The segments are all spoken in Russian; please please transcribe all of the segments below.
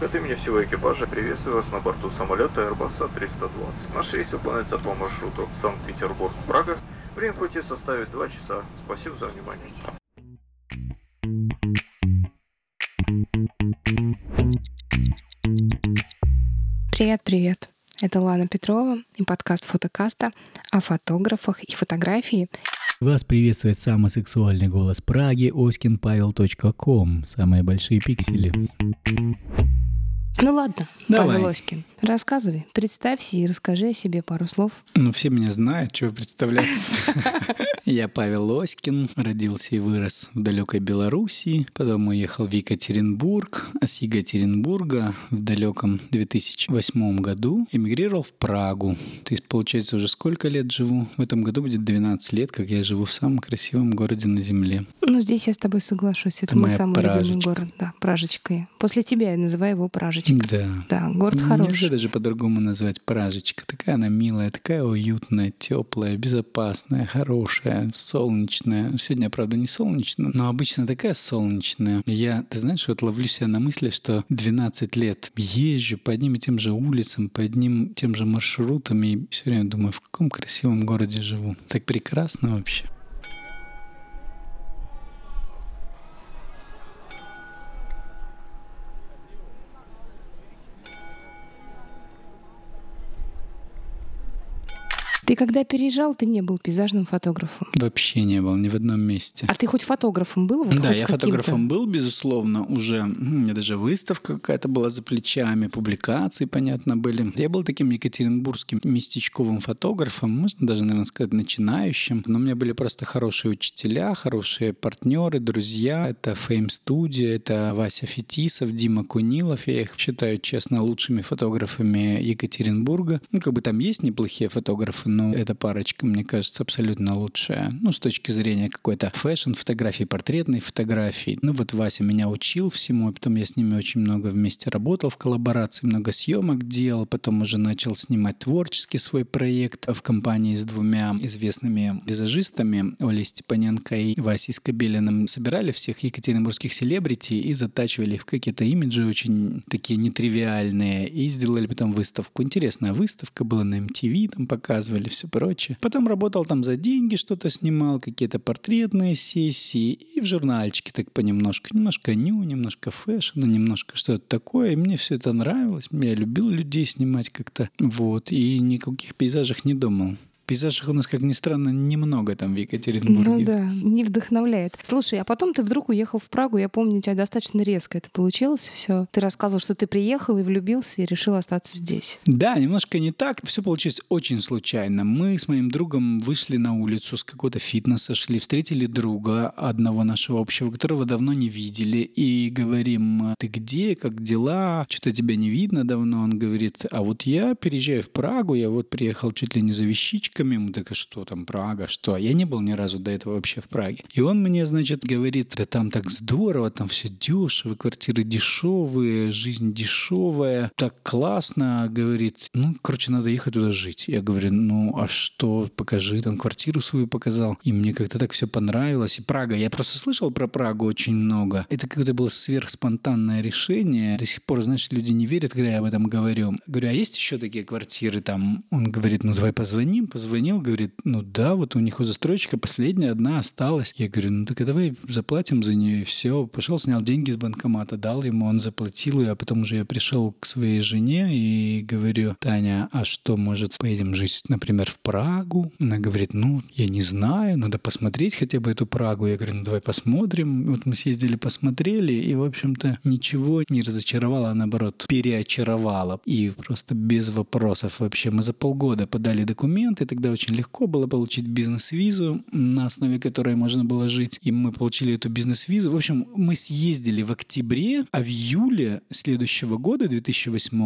От имени всего экипажа приветствую вас на борту самолета Airbus A320. Наш рейс выполняется по маршруту Санкт-Петербург-Прага. Время пути составит 2 часа. Спасибо за внимание. Привет-привет. Это Лана Петрова и подкаст Фотокаста о фотографах и фотографии. Вас приветствует самый сексуальный голос Праги oskinpavel.com. Самые большие пиксели. Ну ладно, Давай. Павел Оськин, рассказывай, представься и расскажи о себе пару слов. Ну, все меня знают, чего представляться. Я Павел Оськин, родился и вырос в далекой Белоруссии, потом уехал в Екатеринбург, а с Екатеринбурга в далеком 2008 году эмигрировал в Прагу. То есть, получается, уже сколько лет живу? В этом году будет 12 лет, как я живу в самом красивом городе на Земле. Ну, здесь я с тобой соглашусь. Это Это мой самый любимый Пражечка. город. Да, Пражечка. После тебя я называю его Пражечка. Да. Да, город Нельзя хороший. даже по-другому назвать Пражечка. Такая она милая, такая уютная, теплая, безопасная, хорошая, солнечная. Сегодня, правда, не солнечно, но обычно такая солнечная. Я, ты знаешь, вот ловлю себя на мысли, что 12 лет езжу по одним и тем же улицам, по одним и тем же маршрутам, и все время думаю, в каком красивом городе живу. Так прекрасно вообще. Ты когда переезжал, ты не был пейзажным фотографом. Вообще не был ни в одном месте. А ты хоть фотографом был? Вот да, я фотографом был, безусловно, уже. У меня даже выставка какая-то была за плечами, публикации, понятно, были. Я был таким екатеринбургским местечковым фотографом, можно даже, наверное, сказать, начинающим. Но у меня были просто хорошие учителя, хорошие партнеры, друзья. Это Fame Studio, это Вася Фетисов, Дима Кунилов. Я их считаю, честно, лучшими фотографами Екатеринбурга. Ну, как бы там есть неплохие фотографы, но эта парочка, мне кажется, абсолютно лучшая. Ну, с точки зрения какой-то fashion фотографии, портретной фотографии. Ну, вот Вася меня учил всему, и потом я с ними очень много вместе работал в коллаборации, много съемок делал, потом уже начал снимать творческий свой проект в компании с двумя известными визажистами, Олей Степаненко и Васей Скобелиным. Собирали всех екатеринбургских селебрити и затачивали в какие-то имиджи очень такие нетривиальные, и сделали потом выставку. Интересная выставка была на MTV, там показывали все прочее. Потом работал там за деньги, что-то снимал, какие-то портретные сессии, и в журнальчике так понемножку. Немножко ню, немножко фэшна, немножко что-то такое. И мне все это нравилось. Я любил людей снимать как-то. Вот. И никаких пейзажах не думал. Пейзажей у нас, как ни странно, немного там в Екатеринбурге. Ну да, не вдохновляет. Слушай, а потом ты вдруг уехал в Прагу. Я помню, у тебя достаточно резко это получилось все. Ты рассказывал, что ты приехал и влюбился и решил остаться здесь. Да, немножко не так. Все получилось очень случайно. Мы с моим другом вышли на улицу с какого-то фитнеса, шли, встретили друга одного нашего общего, которого давно не видели, и говорим, ты где, как дела? Что-то тебя не видно давно. Он говорит, а вот я переезжаю в Прагу, я вот приехал чуть ли не за вещичками. Мы так, а что там, Прага, что? Я не был ни разу до этого вообще в Праге. И он мне, значит, говорит, да там так здорово, там все дешево, квартиры дешевые, жизнь дешевая, так классно, говорит. Ну, короче, надо ехать туда жить. Я говорю, ну, а что, покажи. Он квартиру свою показал. И мне как-то так все понравилось. И Прага, я просто слышал про Прагу очень много. Это какое-то было сверхспонтанное решение. До сих пор, знаешь, люди не верят, когда я об этом говорю. Говорю, а есть еще такие квартиры там? Он говорит, ну, давай позвоним. Позвонил, говорит, ну да, вот у них у застройщика последняя одна осталась. Я говорю, ну так давай заплатим за нее и все. Пошел, снял деньги из банкомата, дал ему, он заплатил, а потом уже я пришел к своей жене и говорю, Таня, а что, может, поедем жить, например, в Прагу? Она говорит, ну, я не знаю, надо посмотреть хотя бы эту Прагу. Я говорю, ну давай посмотрим. Вот мы съездили, посмотрели, и, в общем-то, ничего не разочаровало, а наоборот, переочаровало. И просто без вопросов вообще. Мы за полгода подали документы, тогда очень легко было получить бизнес-визу, на основе которой можно было жить. И мы получили эту бизнес-визу. В общем, мы съездили в октябре, а в июле следующего года, 2008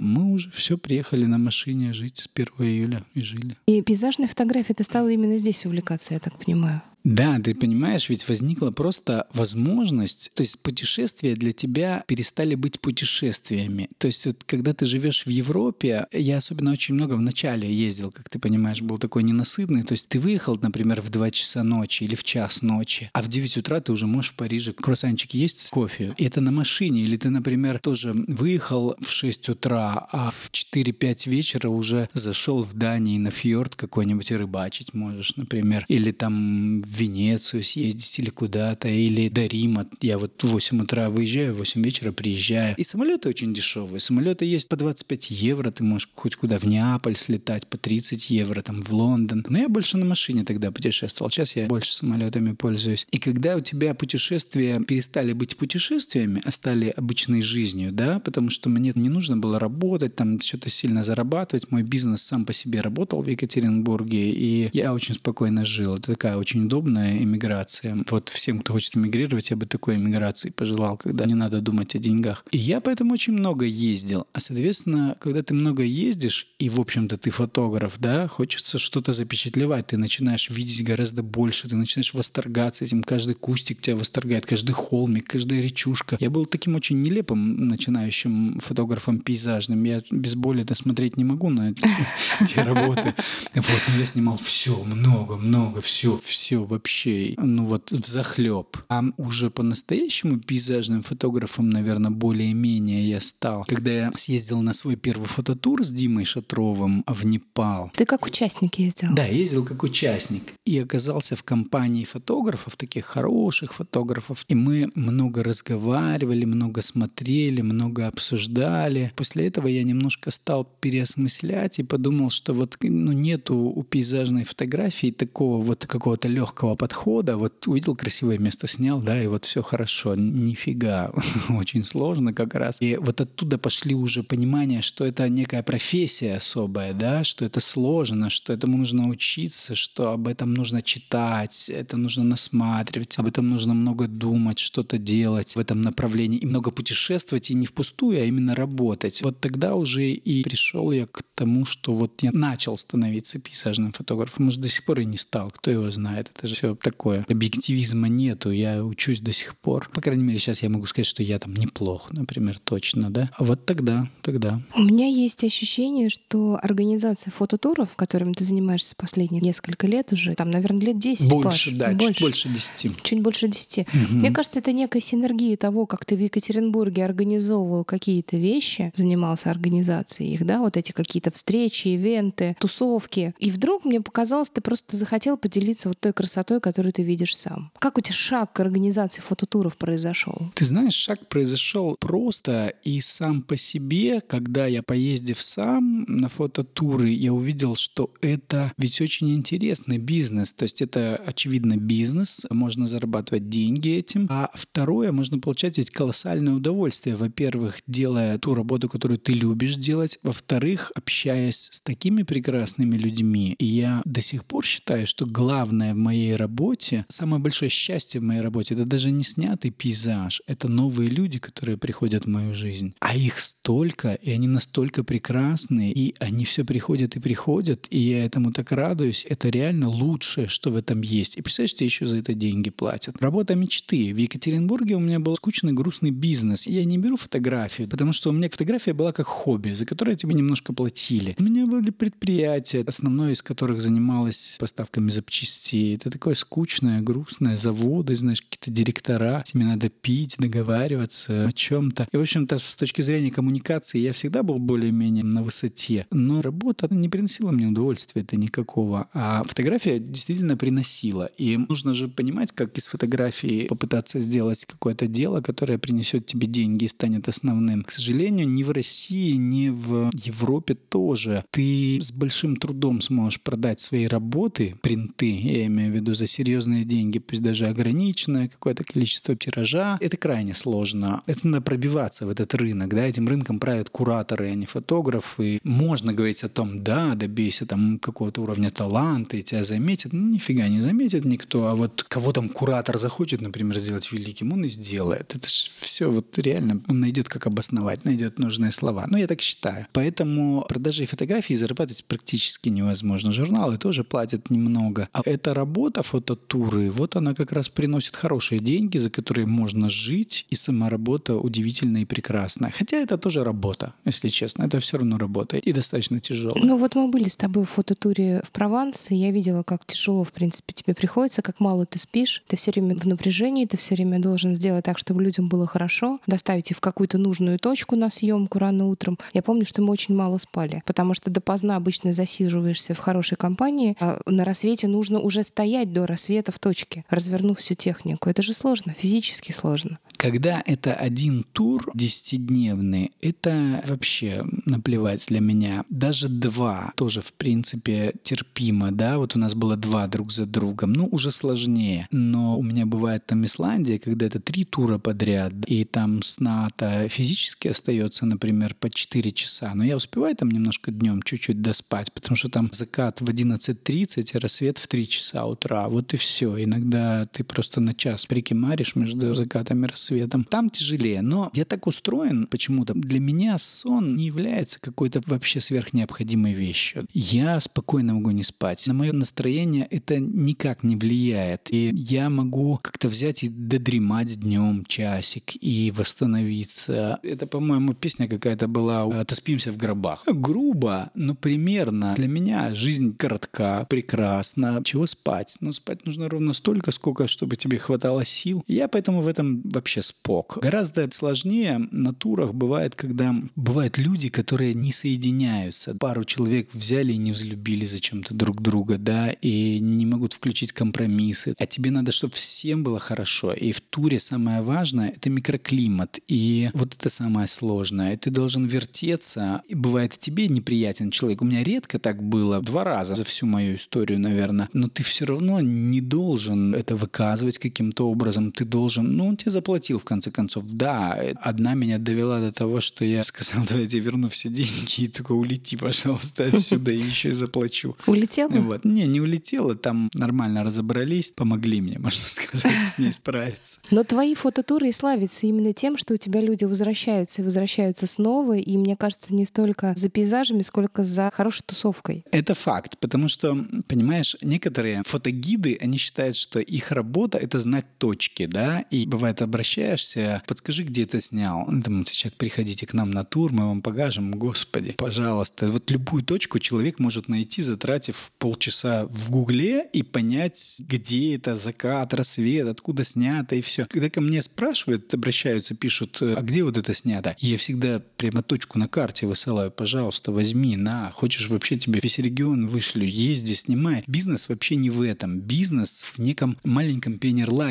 мы уже все приехали на машине жить с 1 июля и жили. И пейзажной фотографией ты стала именно здесь увлекаться, я так понимаю. Да, ты понимаешь, ведь возникла просто возможность, то есть путешествия для тебя перестали быть путешествиями. То есть вот когда ты живешь в Европе, я особенно очень много в начале ездил, как ты понимаешь, был такой ненасытный. То есть ты выехал, например, в 2 часа ночи или в час ночи, а в 9 утра ты уже можешь в Париже круассанчик есть кофе. И это на машине. Или ты, например, тоже выехал в 6 утра, а в 4-5 вечера уже зашел в Дании на фьорд какой-нибудь и рыбачить можешь, например. Или там Венецию съездить или куда-то, или до Рима. Я вот в 8 утра выезжаю, в 8 вечера приезжаю. И самолеты очень дешевые. Самолеты есть по 25 евро, ты можешь хоть куда в Неаполь слетать, по 30 евро, там в Лондон. Но я больше на машине тогда путешествовал. Сейчас я больше самолетами пользуюсь. И когда у тебя путешествия перестали быть путешествиями, а стали обычной жизнью, да, потому что мне не нужно было работать, там что-то сильно зарабатывать. Мой бизнес сам по себе работал в Екатеринбурге, и я очень спокойно жил. Это такая очень удобная иммиграция. Вот всем, кто хочет иммигрировать, я бы такой иммиграции пожелал, когда не надо думать о деньгах. И я поэтому очень много ездил. А, соответственно, когда ты много ездишь, и, в общем-то, ты фотограф, да, хочется что-то запечатлевать. Ты начинаешь видеть гораздо больше, ты начинаешь восторгаться этим. Каждый кустик тебя восторгает, каждый холмик, каждая речушка. Я был таким очень нелепым начинающим фотографом пейзажным. Я без боли это смотреть не могу на эти работы. Вот, но я снимал все, много, много, все, все вообще, ну вот в захлеб. А уже по-настоящему пейзажным фотографом, наверное, более-менее я стал, когда я съездил на свой первый фототур с Димой Шатровым в Непал. Ты как участник ездил? Да, ездил как участник. И оказался в компании фотографов, таких хороших фотографов. И мы много разговаривали, много смотрели, много обсуждали. После этого я немножко стал переосмыслять и подумал, что вот ну, нету у пейзажной фотографии такого вот какого-то легкого подхода. Вот увидел красивое место, снял, да, и вот все хорошо. Нифига. Очень сложно как раз. И вот оттуда пошли уже понимания, что это некая профессия особая, да, что это сложно, что этому нужно учиться, что об этом нужно читать, это нужно насматривать, об этом нужно много думать, что-то делать в этом направлении и много путешествовать и не впустую, а именно работать. Вот тогда уже и пришел я к тому, что вот я начал становиться пейзажным фотографом. Может, до сих пор и не стал, кто его знает. Это же все такое. Объективизма нету, я учусь до сих пор. По крайней мере, сейчас я могу сказать, что я там неплох, например, точно, да. А вот тогда, тогда. У меня есть ощущение, что организация фототуров, которым ты занимаешься последние несколько лет уже, там, наверное, лет 10, Больше, Паш, да, больше. чуть больше 10. Чуть больше десяти. Мне кажется, это некая синергия того, как ты в Екатеринбурге организовывал какие-то вещи, занимался организацией их, да, вот эти какие-то встречи, ивенты, тусовки. И вдруг мне показалось, ты просто захотел поделиться вот той красотой, которую ты видишь сам. Как у тебя шаг к организации фототуров произошел? Ты знаешь, шаг произошел просто и сам по себе, когда я поездив сам на фототуры, я увидел, что это ведь очень интересный бизнес. То есть это, очевидно, бизнес, можно зарабатывать деньги этим. А второе, можно получать ведь колоссальное удовольствие. Во-первых, делая ту работу, которую ты любишь делать. Во-вторых, общаясь с такими прекрасными людьми. И я до сих пор считаю, что главное в моей работе, самое большое счастье в моей работе, это даже не снятый пейзаж, это новые люди, которые приходят в мою жизнь. А их столько, и они настолько прекрасные, и они все приходят и приходят, и я этому так радуюсь. Это реально лучшее, что в этом есть. И представляешь, тебе еще за это деньги платят. Работа мечты. В Екатеринбурге у меня был скучный, грустный бизнес. Я не беру фотографию, потому что у меня фотография была как хобби, за которое тебе немножко платили. У меня были предприятия, основное из которых занималось поставками запчастей. Это такое скучное, грустное, заводы, знаешь, какие-то директора. С ними надо пить, договариваться о чем-то. И, в общем-то, с точки зрения коммуникации я всегда был более-менее на высоте. Но работа не приносила мне удовольствия это никакого. А фотография действительно приносила. И нужно же понимать, как из фотографии попытаться сделать какое-то дело, которое принесет тебе деньги и станет основным. К сожалению, ни в России, ни в Европе тоже ты с большим трудом сможешь продать свои работы, принты, я имею в виду за серьезные деньги, пусть даже ограниченное какое-то количество тиража. Это крайне сложно. Это надо пробиваться в этот рынок. Да? Этим рынком правят кураторы, а не фотографы. Можно говорить о том, да, добейся там какого-то уровня таланта, и тебя заметят. Ну, нифига не заметит никто. А вот кого там куратор захочет, например, сделать великим, он и сделает. Это же все вот реально он найдет, как обосновать, найдет нужные слова. Ну, я так считаю. Поэтому продажей фотографий зарабатывать практически невозможно. Журналы тоже платят немного. А эта работа, фототуры, вот она как раз приносит хорошие деньги, за которые можно жить, и сама работа удивительная и прекрасная. Хотя это тоже работа, если честно. Это все равно работа и достаточно тяжелая. Ну вот мы были с тобой в фототуре в Прованс, и я видела, как тяжело, в принципе, тебе приходится, как мало ты спишь. Ты все время в напряжении, ты все время должен сделать так, чтобы людям было хорошо, доставить их в какую-то нужную точку на съемку рано утром. Я помню, что мы очень мало спали, потому что допоздна обычно засиживаешься в хорошей компании, а на рассвете нужно уже стоять до рассвета в точке, развернув всю технику. Это же сложно, физически сложно. Когда это один тур десятидневный, это вообще наплевать для меня. Даже два тоже, в принципе, терпимо, да, вот у нас было два друг за другом, ну, уже сложнее. Но у меня бывает там Исландия, когда это три тура подряд, и там сна-то физически остается, например, по 4 часа, но я успеваю там немножко днем чуть-чуть доспать, потому что там закат в 11.30, а рассвет в 3 часа утра, вот и все. Иногда ты просто на час прикимаришь между закатом и рассветом. Там тяжелее, но я так устроен почему-то. Для меня сон не является какой-то вообще сверхнеобходимой вещью. Я спокойно могу не спать. На мое настроение это никак не влияет. И я могу как-то взять и додремать днем часик и восстановиться. Это, по-моему, песня какая-то была «Отоспимся в гробах». Грубо, но примерно. Для меня жизнь коротка, прекрасна. Чего спать? Ну, спать нужно ровно столько, сколько, чтобы тебе хватало сил. Я поэтому в этом вообще спок. Гораздо сложнее на турах бывает, когда бывают люди, которые не соединяются. Пару человек взяли и не взлюбили зачем-то друг друга, да, и не могут включить компромиссы. А тебе надо, чтобы всем было хорошо. И в туре самое важное — это микроклимат. И вот это самое сложное. Ты должен вертеться. И бывает, тебе неприятен человек. У меня редко так было. Два раза за всю мою историю, наверное. Но ты все равно не должен это выказывать каким-то образом. Ты должен... Ну, он тебе заплатил, в конце концов. Да, одна меня довела до того, что я сказал, давайте я верну все деньги и только улети, пожалуйста, отсюда, и еще и заплачу. Улетела? Вот. Не, не улетела. Там нормально разобрались, помогли мне, можно сказать, с ней справиться. Но твои фототуры и славятся именно тем, что у тебя люди возвращаются и возвращаются снова, и мне кажется, не столько за пейзажами, сколько за хорошей тусовкой. Это факт, потому что, понимаешь, некоторые фотогиды, они считают, что их работа — это знать точки, да, и бывает обращаешься, подскажи, где ты снял. Там отвечают, приходите к нам на тур, мы вам покажем. Господи, пожалуйста. Вот любую точку человек может найти, затратив полчаса в гугле и понять, где это закат, рассвет, откуда снято и все. Когда ко мне спрашивают, обращаются, пишут, а где вот это снято? Я всегда прямо точку на карте высылаю, пожалуйста, возьми, на. Хочешь вообще тебе весь регион вышлю, езди, снимай. Бизнес вообще не в этом. Бизнес в неком маленьком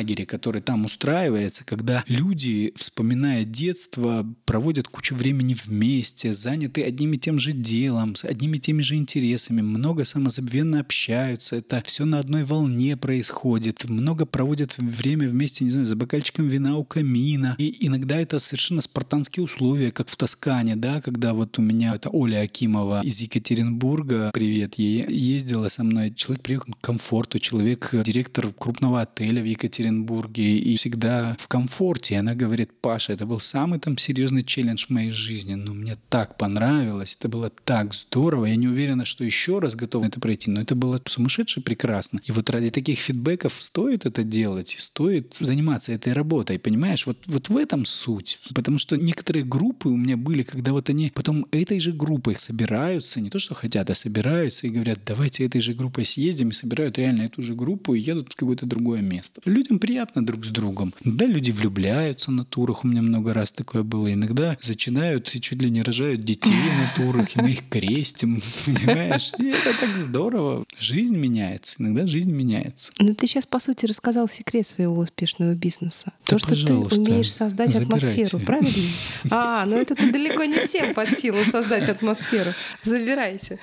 пионерлагере, который там устраивается, когда люди, вспоминая детство, проводят кучу времени вместе, заняты одним и тем же делом, с одними и теми же интересами, много самозабвенно общаются, это все на одной волне происходит, много проводят время вместе, не знаю, за бокальчиком вина у камина. И иногда это совершенно спартанские условия, как в Тоскане, да, когда вот у меня это Оля Акимова из Екатеринбурга, привет ей, ездила со мной, человек привык к комфорту, человек директор крупного отеля в Екатеринбурге и всегда в комфорте. И она говорит, Паша, это был самый там серьезный челлендж в моей жизни, но мне так понравилось, это было так здорово, я не уверена, что еще раз готова это пройти, но это было сумасшедше прекрасно. И вот ради таких фидбэков стоит это делать, стоит заниматься этой работой, понимаешь? Вот, вот в этом суть. Потому что некоторые группы у меня были, когда вот они потом этой же группой собираются, не то что хотят, а собираются и говорят, давайте этой же группой съездим, и собирают реально эту же группу и едут в какое-то другое место. Людям приятно друг с другом. Да, люди влюбляются на турах, у меня много раз такое было. Иногда зачинают и чуть ли не рожают детей на турах, и мы их крестим, понимаешь? И это так здорово. Жизнь меняется, иногда жизнь меняется. Но ты сейчас, по сути, рассказал секрет своего успешного бизнеса. Да, То, что ты умеешь создать забирайте. атмосферу, правильно? А, ну это далеко не всем под силу создать атмосферу. Забирайте.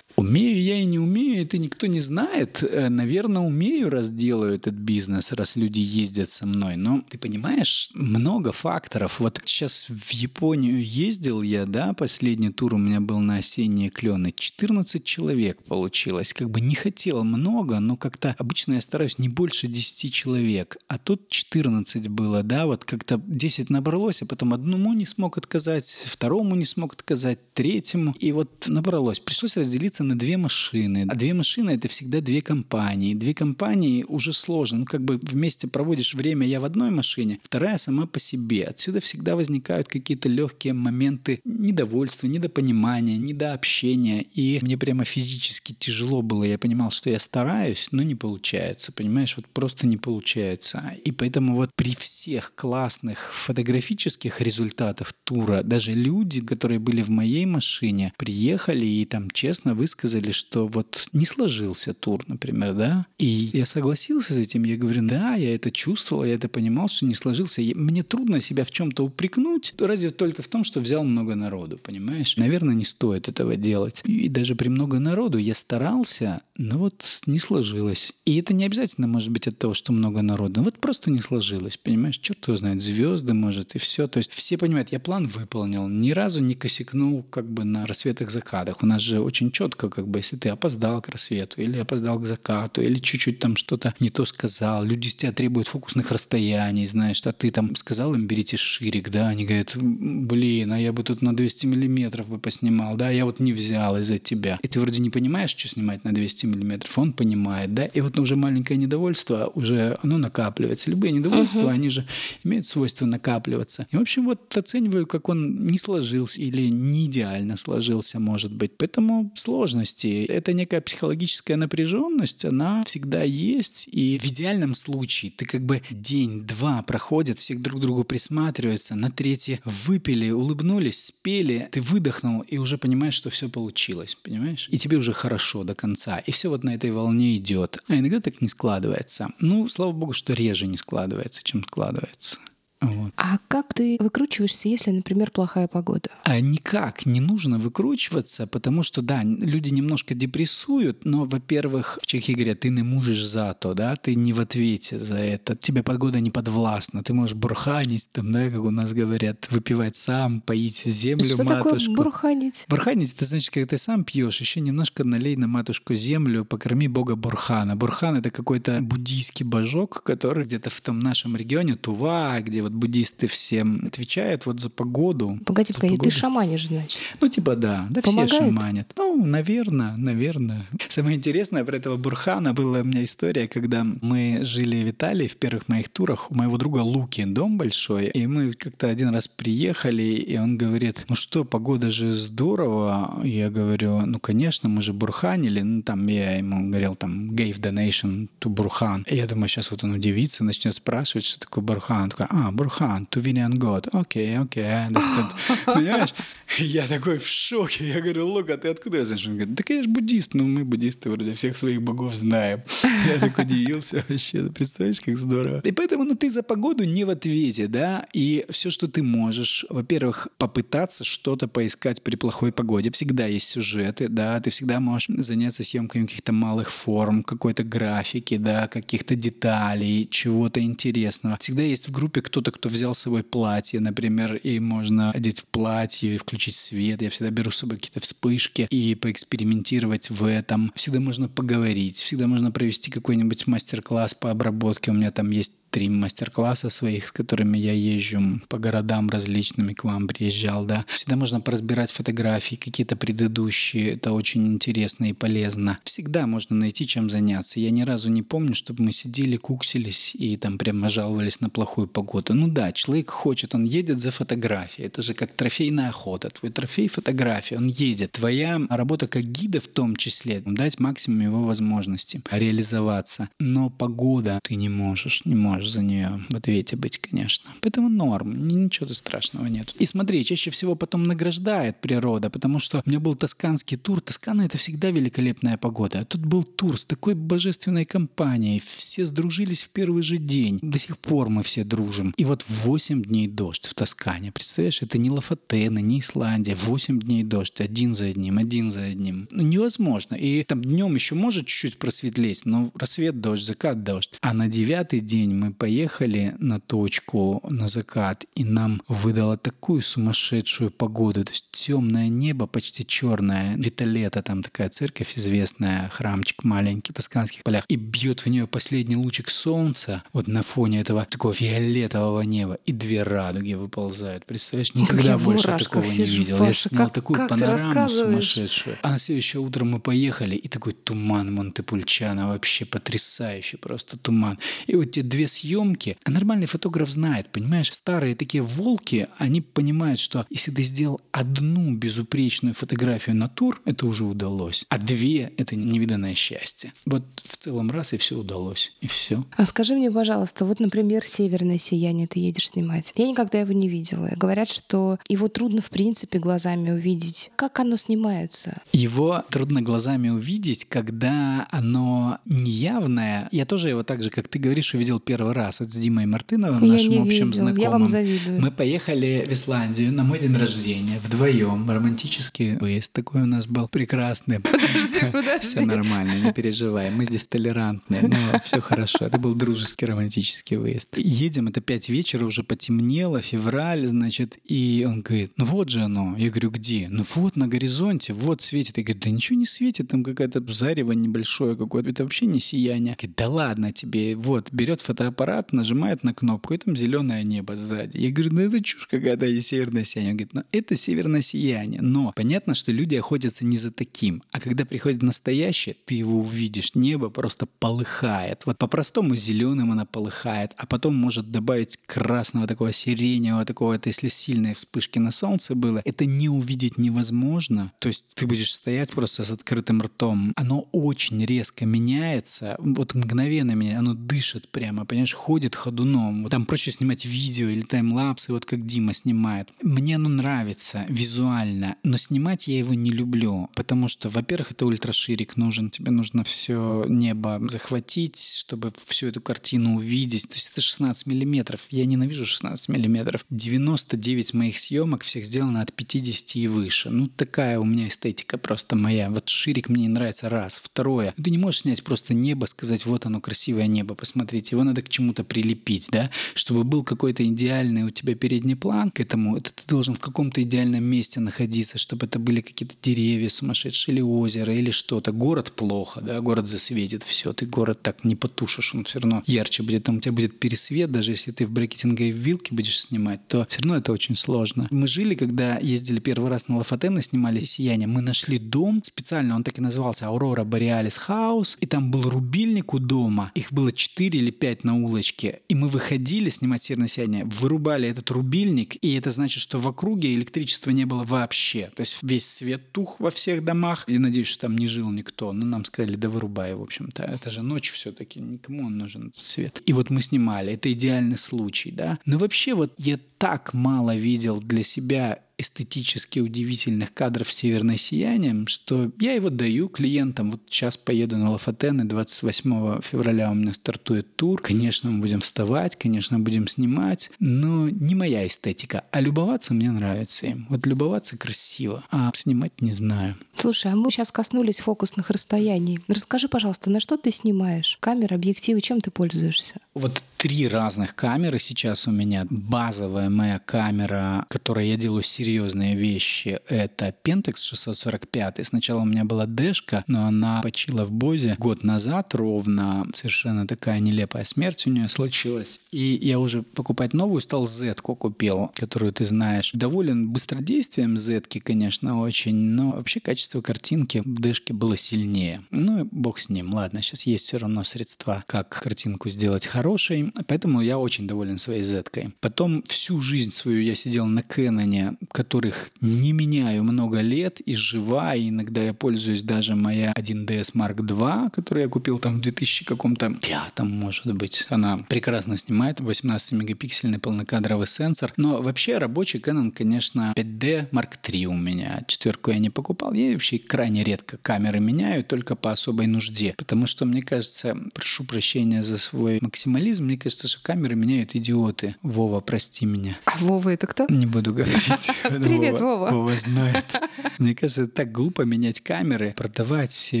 Умею я и не умею, это никто не знает. Э, наверное, умею, раз делаю этот бизнес, раз люди ездят со мной. Но ты понимаешь, много факторов. Вот сейчас в Японию ездил я, да, последний тур у меня был на осенние клены. 14 человек получилось. Как бы не хотел много, но как-то обычно я стараюсь не больше 10 человек. А тут 14 было, да, вот как-то 10 набралось, а потом одному не смог отказать, второму не смог отказать, третьему. И вот набралось. Пришлось разделиться на две машины. А две машины — это всегда две компании. Две компании уже сложно. Ну, как бы вместе проводишь время я в одной машине, вторая сама по себе. Отсюда всегда возникают какие-то легкие моменты недовольства, недопонимания, недообщения. И мне прямо физически тяжело было. Я понимал, что я стараюсь, но не получается. Понимаешь, вот просто не получается. И поэтому вот при всех классных фотографических результатах тура даже люди, которые были в моей машине, приехали и там честно высказали, что вот не сложился тур, например, да. И я согласился с этим. Я говорю, да, я это чувствовал, я это понимал, что не сложился. Мне трудно себя в чем-то упрекнуть, разве только в том, что взял много народу, понимаешь? Наверное, не стоит этого делать. И даже при много народу я старался, но вот не сложилось. И это не обязательно может быть от того, что много народу. Вот просто не сложилось, понимаешь? Черт его знает, звезды, может, и все. То есть все понимают, я план выполнил, ни разу не косякнул как бы на рассветах закатах. У нас же очень четко, как бы, если ты опоздал к рассвету, или опоздал к закату, или чуть-чуть там что-то не то сказал, люди с тебя требуют фокусных расстояний, знаешь, а ты там сказал им, берите ширик, да, они говорят, блин, а я бы тут на 200 миллиметров бы поснимал, да, я вот не взял из-за тебя. И ты вроде не понимаешь, что снимать на 200 миллиметров, он понимает, да, и вот уже маленькое недовольство, уже оно накапливается. Любые недовольства, uh-huh. они же имеют свойство накапливаться. И, в общем, вот оцениваю, как он не сложился или не идеально сложился, может быть. Поэтому сложности. Это некая психологическая напряженность, она всегда есть. И в идеальном случае ты как бы день-два проходит, все друг к другу присматриваются, на третье выпили, улыбнулись, спели, ты выдохнул и уже понимаешь, что все получилось, понимаешь? И тебе уже хорошо до конца. И все вот на этой волне идет. А иногда так не складывается. Ну, слава богу, что реже не складывается, чем складывается. Вот. А как ты выкручиваешься, если, например, плохая погода? А никак не нужно выкручиваться, потому что, да, люди немножко депрессуют, но, во-первых, в Чехии говорят, ты не можешь за то, да, ты не в ответе за это, тебе погода не подвластна, ты можешь бурханить, там, да, как у нас говорят, выпивать сам, поить землю что матушку. Что такое бурханить? Бурханить, это значит, когда ты сам пьешь, еще немножко налей на матушку землю, покорми бога Бурхана. Бурхан — это какой-то буддийский божок, который где-то в том нашем регионе, Тува, где вот вот буддисты всем отвечают вот за погоду. Погоди, погоди, ты шаманишь, значит? Ну, типа да, да Помогает? все шаманят. Ну, наверное, наверное. Самое интересное про этого Бурхана была у меня история, когда мы жили в Италии в первых моих турах. У моего друга Луки дом большой, и мы как-то один раз приехали, и он говорит, ну что, погода же здорово. Я говорю, ну, конечно, мы же бурханили. Ну, там я ему говорил, там, gave donation to Бурхан. И я думаю, сейчас вот он удивится, начнет спрашивать, что такое Бурхан. Он такой, а, Бурхан, to Vinian God. Окей, окей, I understand. Понимаешь? Я такой в шоке. Я говорю, Лука, ты откуда знаешь? Он говорит, так я же буддист. Ну, мы буддисты вроде всех своих богов знаем. Я так удивился вообще. Представляешь, как здорово. И поэтому, ну, ты за погоду не в ответе, да? И все, что ты можешь, во-первых, попытаться что-то поискать при плохой погоде. Всегда есть сюжеты, да? Ты всегда можешь заняться съемкой каких-то малых форм, какой-то графики, да, каких-то деталей, чего-то интересного. Всегда есть в группе кто-то, кто взял с собой платье, например, и можно одеть в платье, включить свет. Я всегда беру с собой какие-то вспышки и поэкспериментировать в этом. Всегда можно поговорить, всегда можно провести какой-нибудь мастер-класс по обработке. У меня там есть три мастер-класса своих, с которыми я езжу по городам различными, к вам приезжал, да. Всегда можно поразбирать фотографии, какие-то предыдущие, это очень интересно и полезно. Всегда можно найти чем заняться. Я ни разу не помню, чтобы мы сидели, куксились и там прямо жаловались на плохую погоду. Ну да, человек хочет, он едет за фотографией. Это же как трофейная охота. Твой трофей — фотография, он едет. Твоя работа как гида в том числе, дать максимум его возможностей реализоваться. Но погода ты не можешь, не можешь можешь за нее в ответе быть, конечно. Поэтому норм, ничего тут страшного нет. И смотри, чаще всего потом награждает природа, потому что у меня был тосканский тур. Тоскана — это всегда великолепная погода. А тут был тур с такой божественной компанией. Все сдружились в первый же день. До сих пор мы все дружим. И вот 8 дней дождь в Тоскане. Представляешь, это не Лафатена, не Исландия. 8 дней дождь, один за одним, один за одним. Ну, невозможно. И там днем еще может чуть-чуть просветлеть, но рассвет дождь, закат дождь. А на девятый день мы поехали на точку, на закат, и нам выдало такую сумасшедшую погоду. То есть темное небо, почти черное. Виталета, там такая церковь известная, храмчик маленький, в тосканских полях. И бьет в нее последний лучик солнца вот на фоне этого такого фиолетового неба. И две радуги выползают. Представляешь, никогда больше такого не видел. Паша, Я же снял как, такую как панораму сумасшедшую. А на следующее утро мы поехали, и такой туман Монтепульчана, вообще потрясающий просто туман. И вот те две съемки, а нормальный фотограф знает, понимаешь, старые такие волки, они понимают, что если ты сделал одну безупречную фотографию натур, это уже удалось. А две — это невиданное счастье. Вот в целом раз, и все удалось. И все. А скажи мне, пожалуйста, вот, например, «Северное сияние» ты едешь снимать. Я никогда его не видела. Говорят, что его трудно, в принципе, глазами увидеть. Как оно снимается? Его трудно глазами увидеть, когда оно неявное. Я тоже его так же, как ты говоришь, увидел первый раз. Это с Димой Мартыновым, я нашим общим знакомым. Я вам завидую. Мы поехали в Исландию на мой день рождения вдвоем. Романтический выезд такой у нас был прекрасный. Подожди, подожди. Все нормально, не переживай. Мы здесь толерантные, но все хорошо. Это был дружеский романтический выезд. Едем, это пять вечера, уже потемнело, февраль, значит, и он говорит, ну вот же оно. Я говорю, где? Ну вот на горизонте, вот светит. Я говорю, да ничего не светит, там какая-то зарево небольшое какое-то, это вообще не сияние. Говорит, да ладно тебе, вот, берет фотоаппарат, нажимает на кнопку, и там зеленое небо сзади. Я говорю, ну это чушь какая-то, и северное сияние. Он говорит, ну это северное сияние. Но понятно, что люди охотятся не за таким. А когда приходит настоящее, ты его увидишь, небо просто полыхает. Вот по-простому зеленым она полыхает, а потом может добавить красного такого сиреневого такого, это если сильные вспышки на солнце было, это не увидеть невозможно. То есть ты будешь стоять просто с открытым ртом. Оно очень резко меняется, вот мгновенно меняется, оно дышит прямо, понимаешь, ходит ходуном. Там проще снимать видео или таймлапсы, вот как Дима снимает. Мне оно нравится визуально, но снимать я его не люблю, потому что, во-первых, это ультраширик нужен, тебе нужно все небо захватить, чтобы всю эту картину увидеть. То есть это 16 миллиметров. Я ненавижу 16 миллиметров. 99 моих съемок всех сделано от 50 и выше. Ну, такая у меня эстетика просто моя. Вот ширик мне не нравится раз. Второе. Ты не можешь снять просто небо, сказать, вот оно красивое небо, посмотрите. Его надо чему-то прилепить, да, чтобы был какой-то идеальный у тебя передний план к этому. Это ты должен в каком-то идеальном месте находиться, чтобы это были какие-то деревья сумасшедшие или озеро или что-то. Город плохо, да, город засветит все. Ты город так не потушишь, он все равно ярче будет. Там у тебя будет пересвет, даже если ты в брекетинге и в вилке будешь снимать, то все равно это очень сложно. Мы жили, когда ездили первый раз на Лафатен снимали «Сияние», мы нашли дом специально, он так и назывался «Аурора Бореалис Хаус», и там был рубильник у дома. Их было 4 или 5 на улочке. И мы выходили снимать «Северное сияние», вырубали этот рубильник, и это значит, что в округе электричества не было вообще. То есть весь свет тух во всех домах. Я надеюсь, что там не жил никто. Но нам сказали, да вырубай, в общем-то. Это же ночь все-таки, никому он нужен этот свет. И вот мы снимали. Это идеальный случай, да. Но вообще вот я так мало видел для себя эстетически удивительных кадров «Северное сияние», что я его даю клиентам. Вот сейчас поеду на Лафатен, и 28 февраля у меня стартует тур. Конечно, мы будем вставать, конечно, будем снимать, но не моя эстетика. А любоваться мне нравится им. Вот любоваться красиво, а снимать не знаю. Слушай, а мы сейчас коснулись фокусных расстояний. Расскажи, пожалуйста, на что ты снимаешь? Камера, объективы, чем ты пользуешься? Вот три разных камеры сейчас у меня. Базовая моя камера, которой я делаю серьезные вещи, это Pentax 645. Сначала у меня была дэшка, но она почила в Бозе год назад ровно. Совершенно такая нелепая смерть у нее случилась. И я уже покупать новую стал z купил, которую ты знаешь. Доволен быстродействием z конечно, очень, но вообще качество картинки в дэшке было сильнее. Ну, бог с ним. Ладно, сейчас есть все равно средства, как картинку сделать хорошей. Поэтому я очень доволен своей Z. -кой. Потом всю жизнь свою я сидел на Кэноне, которых не меняю много лет и жива, и иногда я пользуюсь даже моя 1DS Mark II, которую я купил там в 2000 каком-то пятом, может быть. Она прекрасно снимает, 18-мегапиксельный полнокадровый сенсор. Но вообще рабочий Canon, конечно, 5D Mark III у меня. Четверку я не покупал. Я вообще крайне редко камеры меняю, только по особой нужде. Потому что, мне кажется, прошу прощения за свой максимализм, мне кажется, что камеры меняют идиоты. Вова, прости меня. А Вова это кто? Не буду говорить. Привет, Вова. Вова знает. Мне кажется, так глупо менять камеры, продавать все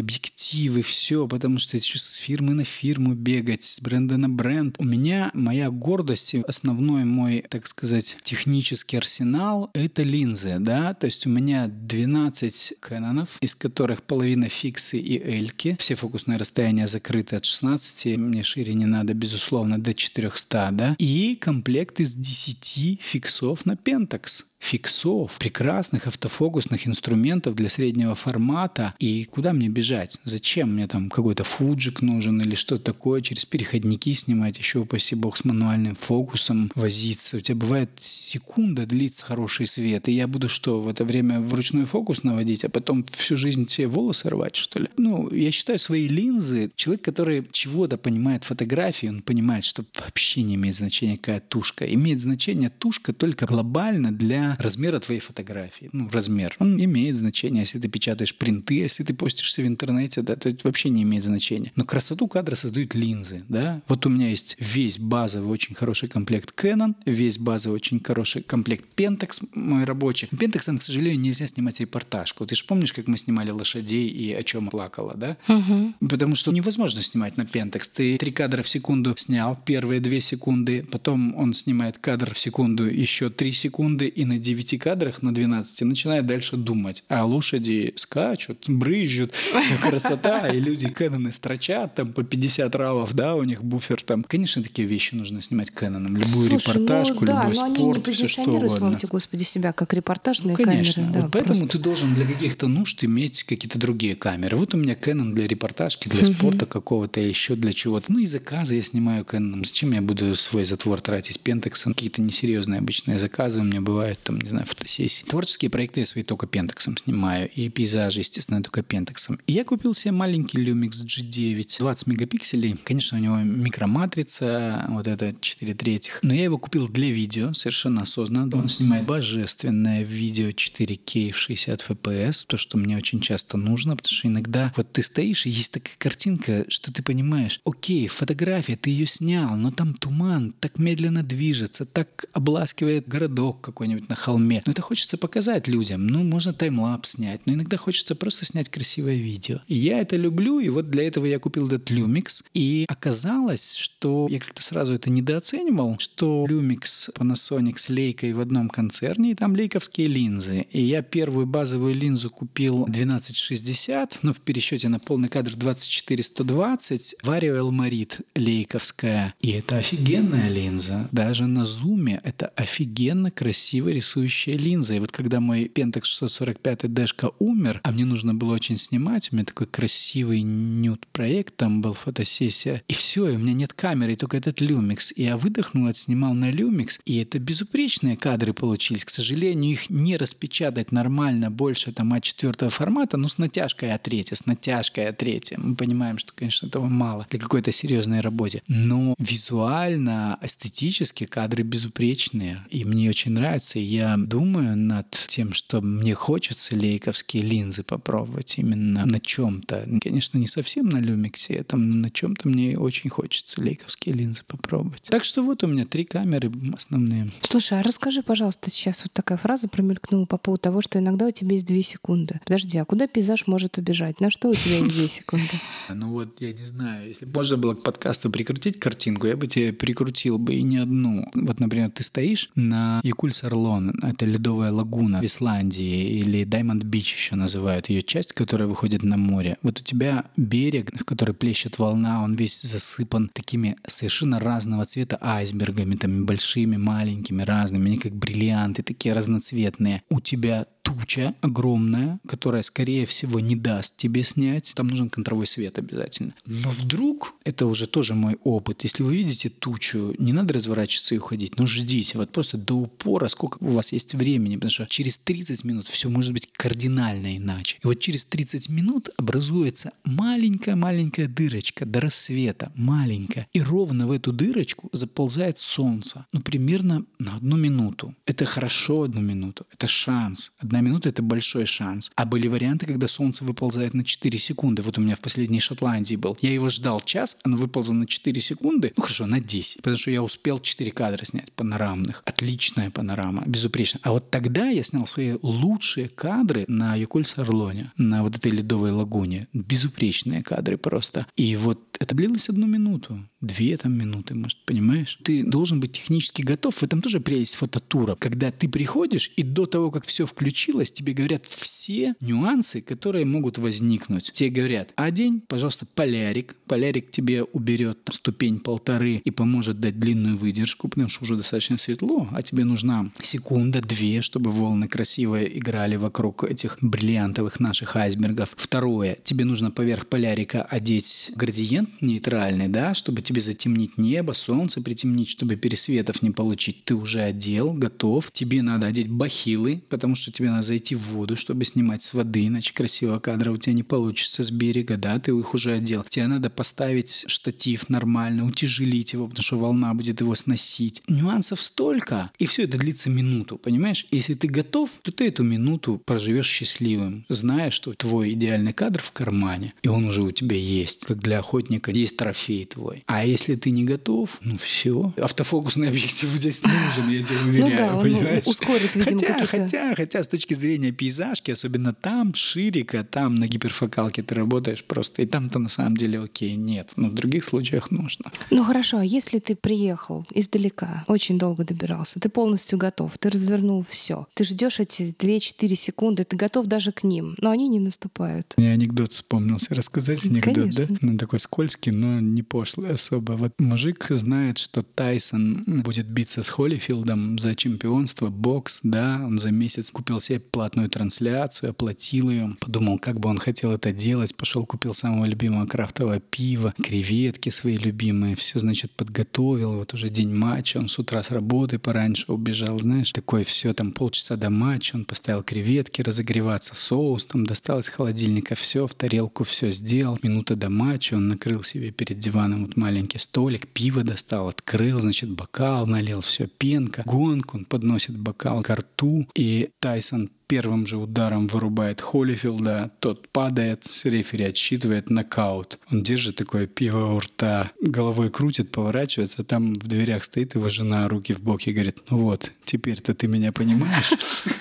объективы, все, потому что еще с фирмы на фирму бегать, с бренда на бренд. У меня моя гордость, основной мой, так сказать, технический арсенал — это линзы, да, то есть у меня 12 Кэнонов, из которых половина фиксы и эльки. Все фокусные расстояния закрыты от 16, мне шире не надо, безусловно, до 400, да, и комплект из 10 фиксов на Pentax фиксов, прекрасных автофокусных инструментов для среднего формата. И куда мне бежать? Зачем мне там какой-то фуджик нужен или что-то такое, через переходники снимать, еще, упаси бог, с мануальным фокусом возиться. У тебя бывает секунда длится хороший свет, и я буду что, в это время вручную фокус наводить, а потом всю жизнь тебе волосы рвать, что ли? Ну, я считаю свои линзы, человек, который чего-то понимает фотографии, он понимает, что вообще не имеет значения, какая тушка. Имеет значение тушка только глобально для размера твоей фотографии. Ну, размер. Он имеет значение, если ты печатаешь принты, если ты постишься в интернете, да, то это вообще не имеет значения. Но красоту кадра создают линзы, да. Вот у меня есть весь базовый очень хороший комплект Canon, весь базовый очень хороший комплект Pentax мой рабочий. Pentax, к сожалению, нельзя снимать репортажку. Ты же помнишь, как мы снимали лошадей и о чем плакала, да? Угу. Потому что невозможно снимать на Pentax. Ты три кадра в секунду снял, первые две секунды, потом он снимает кадр в секунду еще три секунды, и на 9 кадрах, на 12 начинает дальше думать. А лошади скачут, брызжут, красота, и люди Кэноны строчат, там по 50 равов, да, у них буфер там. Конечно, такие вещи нужно снимать Кэноном. Любую Слушай, репортажку, ну, да, любой но спорт, они не все что угодно. слава господи, себя как репортажные Ну, конечно. камеры. Да, вот поэтому просто. ты должен для каких-то нужд иметь какие-то другие камеры. Вот у меня Canon для репортажки, для спорта какого-то, еще для чего-то. Ну и заказы я снимаю Canon. Зачем я буду свой затвор тратить Pentax? Какие-то несерьезные обычные заказы у меня бывают, там, не знаю, фотосессии. Творческие проекты я свои только Pentax снимаю. И пейзажи, естественно, только Pentax. И я купил себе маленький Lumix G9. 20 мегапикселей. Конечно, у него микроматрица, вот это 4 третьих. Но я его купил для видео, совершенно осознанно. Он снимает божественное видео 4К в 60 FPS, то, что мне очень часто нужно, потому что иногда вот ты стоишь, и есть такая картинка, что ты понимаешь, окей, фотография, ты ее снял, но там туман так медленно движется, так обласкивает городок какой-нибудь на холме. Но это хочется показать людям. Ну, можно таймлапс снять, но иногда хочется просто снять красивое видео. И я это люблю, и вот для этого я купил этот Lumix. И оказалось, что я как-то сразу это недооценивал, что Lumix Panasonic с лейкой в одном концерне, и там лейковские линзы. И я первую базовую линзу купил 1260, но в пересчете на полный кадр 24120, Vario Elmarit лейковская. И это офигенная линза. Даже на зуме это офигенно красиво рисующая линза. И вот когда мой Pentax 645 Дашка умер, а мне нужно было очень снимать, у меня такой красивый нюд-проект, там был фотосессия, и все, и у меня нет камеры, и только этот Lumix. И я выдохнул, отснимал на Lumix, и это безупречные кадры получились. К сожалению, их не распечатать нормально больше там А4 формата, ну с натяжкой А3, с натяжкой А3. Мы понимаем, что, конечно, этого мало для какой-то серьезной работе. Но визуально, эстетически кадры безупречные. И мне очень нравится. И я думаю над тем, что мне хочется лейковские линзы попробовать именно на чем-то. Конечно, не совсем на люмиксе, там, но на чем-то мне очень хочется лейковские линзы попробовать. Так что вот у меня три камеры основные. Слушай, а расскажи, пожалуйста, сейчас вот такая фраза промелькнула по поводу того, что иногда у тебя есть две секунды. Подожди, а куда пейзаж может убежать? На что у тебя есть две секунды? Ну вот, я не знаю, если бы можно было к подкасту прикрутить картинку, я бы тебе прикрутил бы и не одну. Вот, например, ты стоишь на Якульс Орлон, Down, это ледовая лагуна в Исландии, или Diamond Beach еще называют ее часть, которая выходит на море. Вот у тебя берег, в который плещет волна, он весь засыпан такими совершенно разного цвета айсбергами, там большими, маленькими, разными, они как бриллианты, такие разноцветные. У тебя туча огромная, которая, скорее всего, не даст тебе снять. Там нужен контровой свет обязательно. Но вдруг, это уже тоже мой опыт, если вы видите тучу, не надо разворачиваться и уходить, но ждите, вот просто до упора, сколько у вас есть времени, потому что через 30 минут все может быть кардинально иначе. И вот через 30 минут образуется маленькая-маленькая дырочка до рассвета, маленькая. И ровно в эту дырочку заползает солнце. Ну, примерно на одну минуту. Это хорошо одну минуту. Это шанс. Одна минута — это большой шанс. А были варианты, когда солнце выползает на 4 секунды. Вот у меня в последней Шотландии был. Я его ждал час, оно выползло на 4 секунды. Ну хорошо, на 10. Потому что я успел 4 кадра снять панорамных. Отличная панорама, безупречно. А вот тогда я снял свои лучшие кадры на Якуль-Сарлоне, на вот этой ледовой лагуне. Безупречные кадры просто. И вот это длилось одну минуту, две там минуты, может, понимаешь? Ты должен быть технически готов. В этом тоже прелесть фототура. Когда ты приходишь, и до того, как все включилось, тебе говорят все нюансы, которые могут возникнуть. Тебе говорят, одень, пожалуйста, полярик. Полярик тебе уберет ступень полторы и поможет дать длинную выдержку, потому что уже достаточно светло, а тебе нужна секунда, две, чтобы волны красиво играли вокруг этих бриллиантовых наших айсбергов. Второе, тебе нужно поверх полярика одеть градиент нейтральный, да, чтобы тебе затемнить небо, солнце притемнить, чтобы пересветов не получить. Ты уже одел, готов. Тебе надо одеть бахилы, потому что тебе надо зайти в воду, чтобы снимать с воды, иначе красивого кадра у тебя не получится с берега, да, ты их уже одел. Тебе надо поставить штатив нормально, утяжелить его, потому что волна будет его сносить. Нюансов столько, и все это длится минуту, понимаешь? Если ты готов, то ты эту минуту проживешь счастливым, зная, что твой идеальный кадр в кармане, и он уже у тебя есть, как для охотника есть трофей твой. А если ты не готов, ну все. Автофокусный объектив здесь нужен, я тебе уверяю, ну да, понимаешь? Он ускорит, видимо, хотя, хотя, хотя с точки зрения пейзажки, особенно там, ширика, там на гиперфокалке ты работаешь просто, и там-то на самом деле окей, нет. Но в других случаях нужно. Ну хорошо, а если ты приехал издалека, очень долго добирался, ты полностью готов, ты развернул все, ты ждешь эти 2-4 секунды, ты готов даже к ним, но они не наступают. Мне анекдот вспомнился. Рассказать анекдот, Конечно. да? Ну, такой скользкий, но не пошлый особо. Вот мужик знает, что Тайсон будет биться с Холлифилдом за чемпионство, бокс, да, он за месяц купил себе платную трансляцию, оплатил ее, подумал, как бы он хотел это делать, пошел купил самого любимого крафтового пива, креветки свои любимые, все, значит, подготовил, вот уже день матча, он с утра с работы пораньше убежал, знаешь, такое все, там полчаса до матча, он поставил креветки разогреваться, соус там достал из холодильника, все, в тарелку все сделал, минута до матча, он накрыл себе перед диваном вот маленький столик, пиво достал, открыл, значит, бокал, налил, все, пенка, гонку, он подносит бокал к рту, и Тайсон первым же ударом вырубает Холлифилда, тот падает, рефери отсчитывает нокаут. Он держит такое пиво у рта, головой крутит, поворачивается, там в дверях стоит его жена, руки в боки, говорит, ну вот, теперь-то ты меня понимаешь?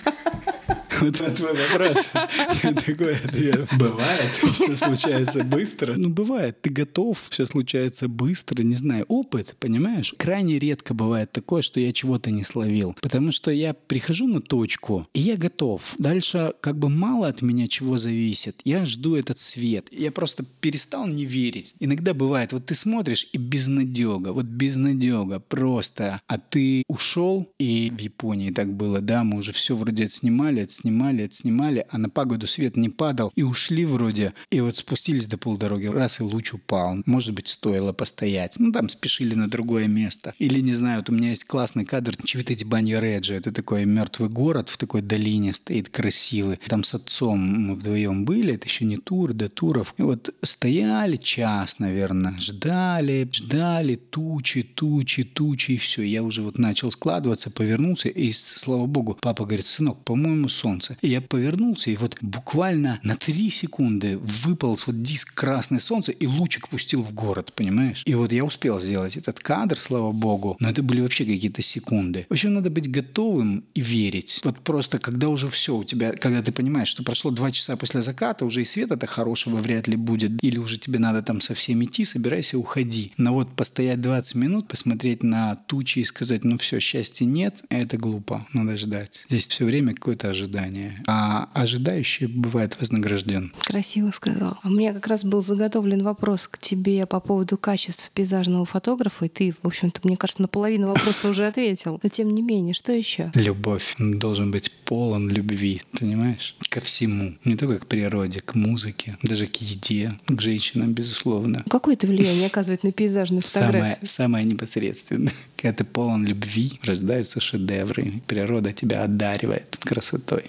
Вот на твой вопрос. Такой ответ. Бывает, все случается быстро. Ну, бывает, ты готов, все случается быстро, не знаю. Опыт, понимаешь? Крайне редко бывает такое, что я чего-то не словил. Потому что я прихожу на точку, и я готов. Дальше как бы мало от меня чего зависит. Я жду этот свет. Я просто перестал не верить. Иногда бывает, вот ты смотришь, и безнадега, вот безнадега просто. А ты ушел, и в Японии так было, да, мы уже все вроде отснимали, отснимали, отснимали, а на погоду свет не падал, и ушли вроде, и вот спустились до полдороги, раз и луч упал. Может быть, стоило постоять. Ну, там спешили на другое место. Или, не знаю, вот у меня есть классный кадр Чивитати Баньо-Реджи. Это такой мертвый город в такой долине стоит красивый. Там с отцом мы вдвоем были, это еще не тур, до туров. И вот стояли час, наверное, ждали, ждали, тучи, тучи, тучи, и все. Я уже вот начал складываться, повернулся, и, слава богу, папа говорит, сынок, по-моему, сон солнце. И я повернулся, и вот буквально на три секунды выполз вот диск красное солнце, и лучик пустил в город, понимаешь? И вот я успел сделать этот кадр, слава богу, но это были вообще какие-то секунды. В общем, надо быть готовым и верить. Вот просто когда уже все у тебя, когда ты понимаешь, что прошло два часа после заката, уже и света-то хорошего вряд ли будет, или уже тебе надо там совсем идти, собирайся, уходи. Но вот постоять 20 минут, посмотреть на тучи и сказать, ну все, счастья нет, это глупо, надо ждать. Здесь все время какое-то ожидание. А ожидающий бывает вознагражден. Красиво сказал. У меня как раз был заготовлен вопрос к тебе по поводу качеств пейзажного фотографа, и ты, в общем-то, мне кажется, наполовину вопроса уже ответил. Но тем не менее, что еще? Любовь. Должен быть полон любви, понимаешь? Ко всему. Не только к природе, к музыке, даже к еде, к женщинам, безусловно. Какое это влияние оказывает на пейзажную фотографию? Самое, самое непосредственное. Когда ты полон любви, рождаются шедевры. Природа тебя одаривает красотой.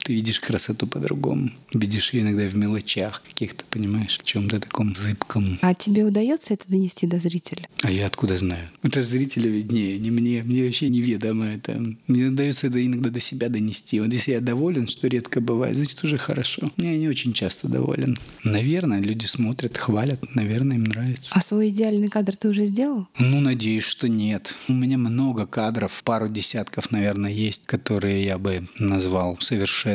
Ты видишь красоту по-другому. Видишь ее иногда в мелочах каких-то, понимаешь, в чем-то таком зыбком. А тебе удается это донести до зрителя? А я откуда знаю? Это же зрителю виднее, не мне. Мне вообще неведомо это. Мне удается это иногда до себя донести. Вот если я доволен, что редко бывает, значит уже хорошо. Я не очень часто доволен. Наверное, люди смотрят, хвалят, наверное, им нравится. А свой идеальный кадр ты уже сделал? Ну, надеюсь, что нет. У меня много кадров, пару десятков, наверное, есть, которые я бы назвал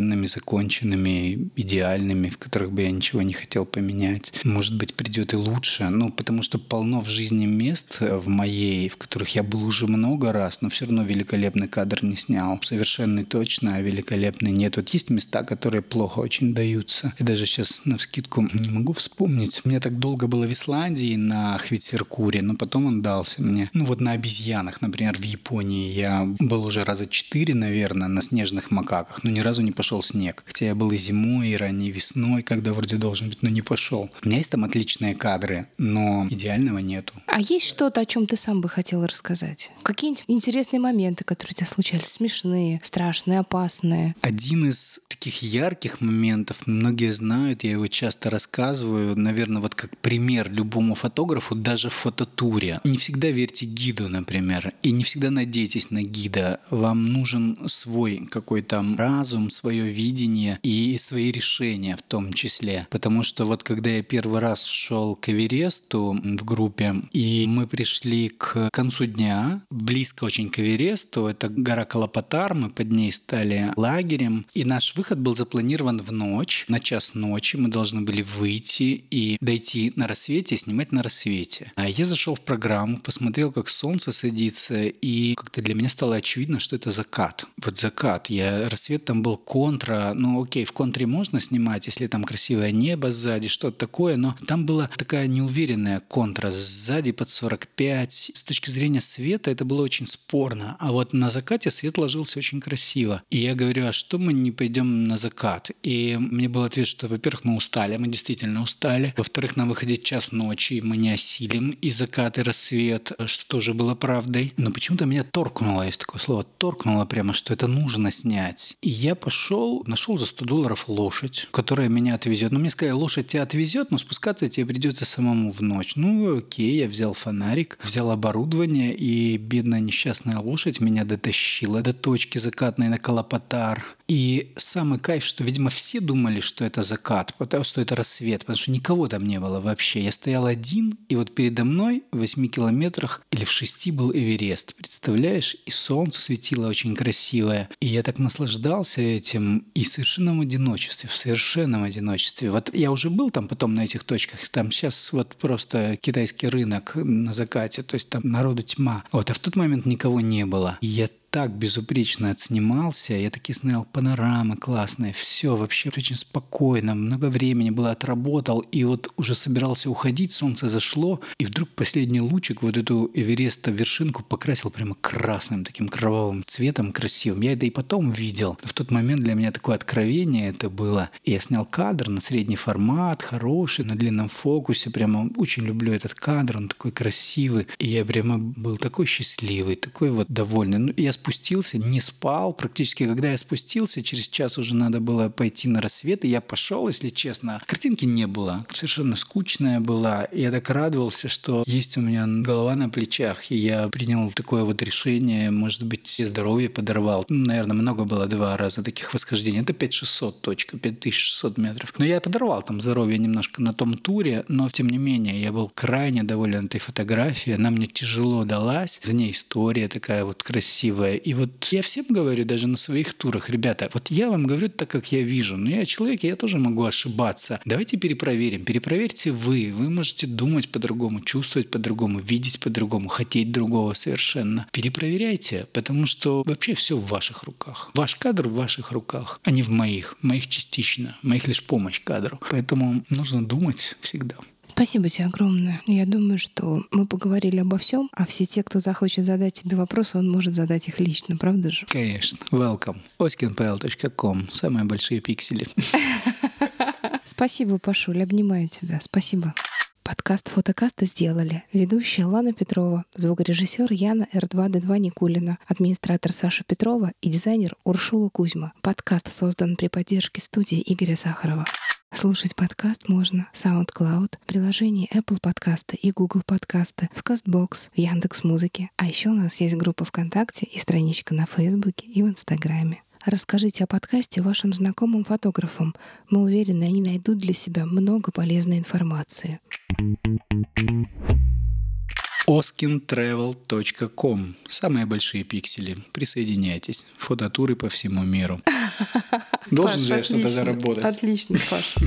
совершенными, законченными, идеальными, в которых бы я ничего не хотел поменять. Может быть, придет и лучше. Ну, потому что полно в жизни мест в моей, в которых я был уже много раз, но все равно великолепный кадр не снял. Совершенный точно, а великолепный нет. Вот есть места, которые плохо очень даются. Я даже сейчас на вскидку не могу вспомнить. У меня так долго было в Исландии на Хвицеркуре, но потом он дался мне. Ну вот на обезьянах, например, в Японии я был уже раза четыре, наверное, на снежных макаках, но ни разу не пошел снег. Хотя я был и зимой, и ранней весной, когда вроде должен быть, но не пошел. У меня есть там отличные кадры, но идеального нету. А есть что-то, о чем ты сам бы хотел рассказать? Какие-нибудь интересные моменты, которые у тебя случались? Смешные, страшные, опасные? Один из таких ярких моментов, многие знают, я его часто рассказываю, наверное, вот как пример любому фотографу, даже в фототуре. Не всегда верьте гиду, например, и не всегда надейтесь на гида. Вам нужен свой какой-то разум, свое видение и свои решения в том числе. Потому что вот когда я первый раз шел к Эвересту в группе, и мы пришли к концу дня, близко очень к Эвересту, это гора Калапатар, мы под ней стали лагерем, и наш выход был запланирован в ночь, на час ночи мы должны были выйти и дойти на рассвете и снимать на рассвете. А я зашел в программу, посмотрел, как солнце садится, и как-то для меня стало очевидно, что это закат. Вот закат. Я, рассвет там был контра, ну окей, в контре можно снимать, если там красивое небо сзади, что-то такое, но там была такая неуверенная контра сзади под 45. С точки зрения света это было очень спорно, а вот на закате свет ложился очень красиво. И я говорю, а что мы не пойдем на закат? И мне был ответ, что, во-первых, мы устали, мы действительно устали. Во-вторых, нам выходить час ночи, мы не осилим и закат, и рассвет, что тоже было правдой. Но почему-то меня торкнуло, есть такое слово, торкнуло прямо, что это нужно снять. И я пошел, нашел за 100 долларов лошадь, которая меня отвезет. Но мне сказали, лошадь тебя отвезет, но спускаться тебе придется самому в ночь. Ну, окей, я взял фонарик, взял оборудование, и бедная несчастная лошадь меня дотащила до точки закатной на Калапатар. И самый кайф, что, видимо, все думали, что это закат, потому что это рассвет, потому что никого там не было вообще. Я стоял один, и вот передо мной в 8 километрах или в 6 был Эверест. Представляешь? И солнце светило очень красивое. И я так наслаждался этим и в совершенном одиночестве, в совершенном одиночестве. Вот я уже был там потом на этих точках, там сейчас вот просто китайский рынок на закате, то есть там народу тьма. Вот, а в тот момент никого не было. И я так безупречно отснимался, я такие снял панорамы классные, все вообще очень спокойно, много времени было, отработал, и вот уже собирался уходить, солнце зашло, и вдруг последний лучик вот эту Эвереста вершинку покрасил прямо красным, таким кровавым цветом красивым. Я это и потом видел. В тот момент для меня такое откровение это было. И я снял кадр на средний формат, хороший, на длинном фокусе, прямо очень люблю этот кадр, он такой красивый, и я прямо был такой счастливый, такой вот довольный. Ну, я спустился, не спал. Практически, когда я спустился, через час уже надо было пойти на рассвет, и я пошел, если честно. Картинки не было. Совершенно скучная была. Я так радовался, что есть у меня голова на плечах, и я принял такое вот решение, может быть, здоровье подорвал. Ну, наверное, много было два раза таких восхождений. Это 5600 точка, 5600 метров. Но я подорвал там здоровье немножко на том туре, но тем не менее я был крайне доволен этой фотографией. Она мне тяжело далась. За ней история такая вот красивая. И вот я всем говорю, даже на своих турах, ребята, вот я вам говорю так, как я вижу. Но я человек, я тоже могу ошибаться. Давайте перепроверим. Перепроверьте вы. Вы можете думать по-другому, чувствовать по-другому, видеть по-другому, хотеть другого совершенно. Перепроверяйте, потому что вообще все в ваших руках. Ваш кадр в ваших руках, а не в моих. Моих частично. Моих лишь помощь кадру. Поэтому нужно думать всегда. Спасибо тебе огромное. Я думаю, что мы поговорили обо всем, а все те, кто захочет задать тебе вопросы, он может задать их лично, правда же? Конечно. Welcome. oskinpl.com. Самые большие пиксели. Спасибо, Пашуль. Обнимаю тебя. Спасибо. Подкаст фотокаста сделали ведущая Лана Петрова, звукорежиссер Яна R2D2 Никулина, администратор Саша Петрова и дизайнер Уршула Кузьма. Подкаст создан при поддержке студии Игоря Сахарова. Слушать подкаст можно в SoundCloud, в приложении Apple подкаста и Google подкаста, в CastBox, в Яндекс Музыке. А еще у нас есть группа ВКонтакте и страничка на Фейсбуке и в Инстаграме. Расскажите о подкасте вашим знакомым фотографам. Мы уверены, они найдут для себя много полезной информации. oskintravel.com. Самые большие пиксели. Присоединяйтесь. Фототуры по всему миру. Должен же я что-то заработать. Отлично, Паша.